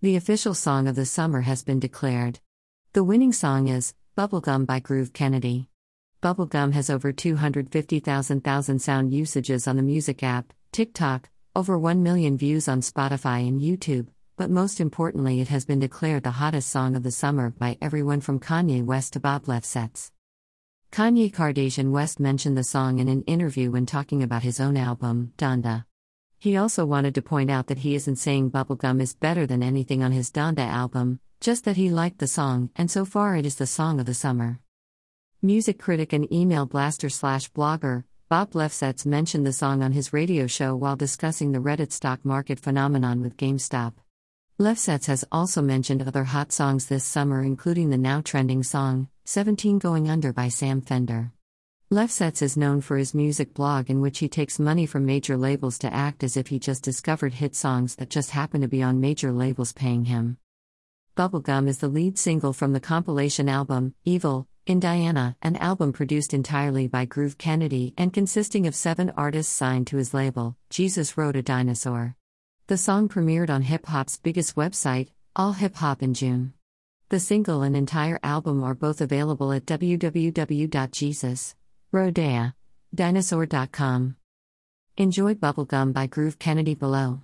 The official song of the summer has been declared. The winning song is Bubblegum by Groove Kennedy. Bubblegum has over 250,000 thousand sound usages on the music app, TikTok, over 1 million views on Spotify and YouTube, but most importantly, it has been declared the hottest song of the summer by everyone from Kanye West to Bob Lefsetz. Kanye Kardashian West mentioned the song in an interview when talking about his own album, Donda. He also wanted to point out that he isn't saying Bubblegum is better than anything on his Donda album, just that he liked the song, and so far it is the song of the summer. Music critic and email blaster slash blogger, Bob Lefsetz mentioned the song on his radio show while discussing the Reddit stock market phenomenon with GameStop. Lefsetz has also mentioned other hot songs this summer, including the now trending song, 17 Going Under by Sam Fender. Lefsetz is known for his music blog, in which he takes money from major labels to act as if he just discovered hit songs that just happen to be on major labels paying him. Bubblegum is the lead single from the compilation album, Evil, in Diana, an album produced entirely by Groove Kennedy and consisting of seven artists signed to his label, Jesus Rode a Dinosaur. The song premiered on hip hop's biggest website, All Hip Hop, in June. The single and entire album are both available at www.jesus Rodea. Dinosaur.com. Enjoy Bubblegum by Groove Kennedy below.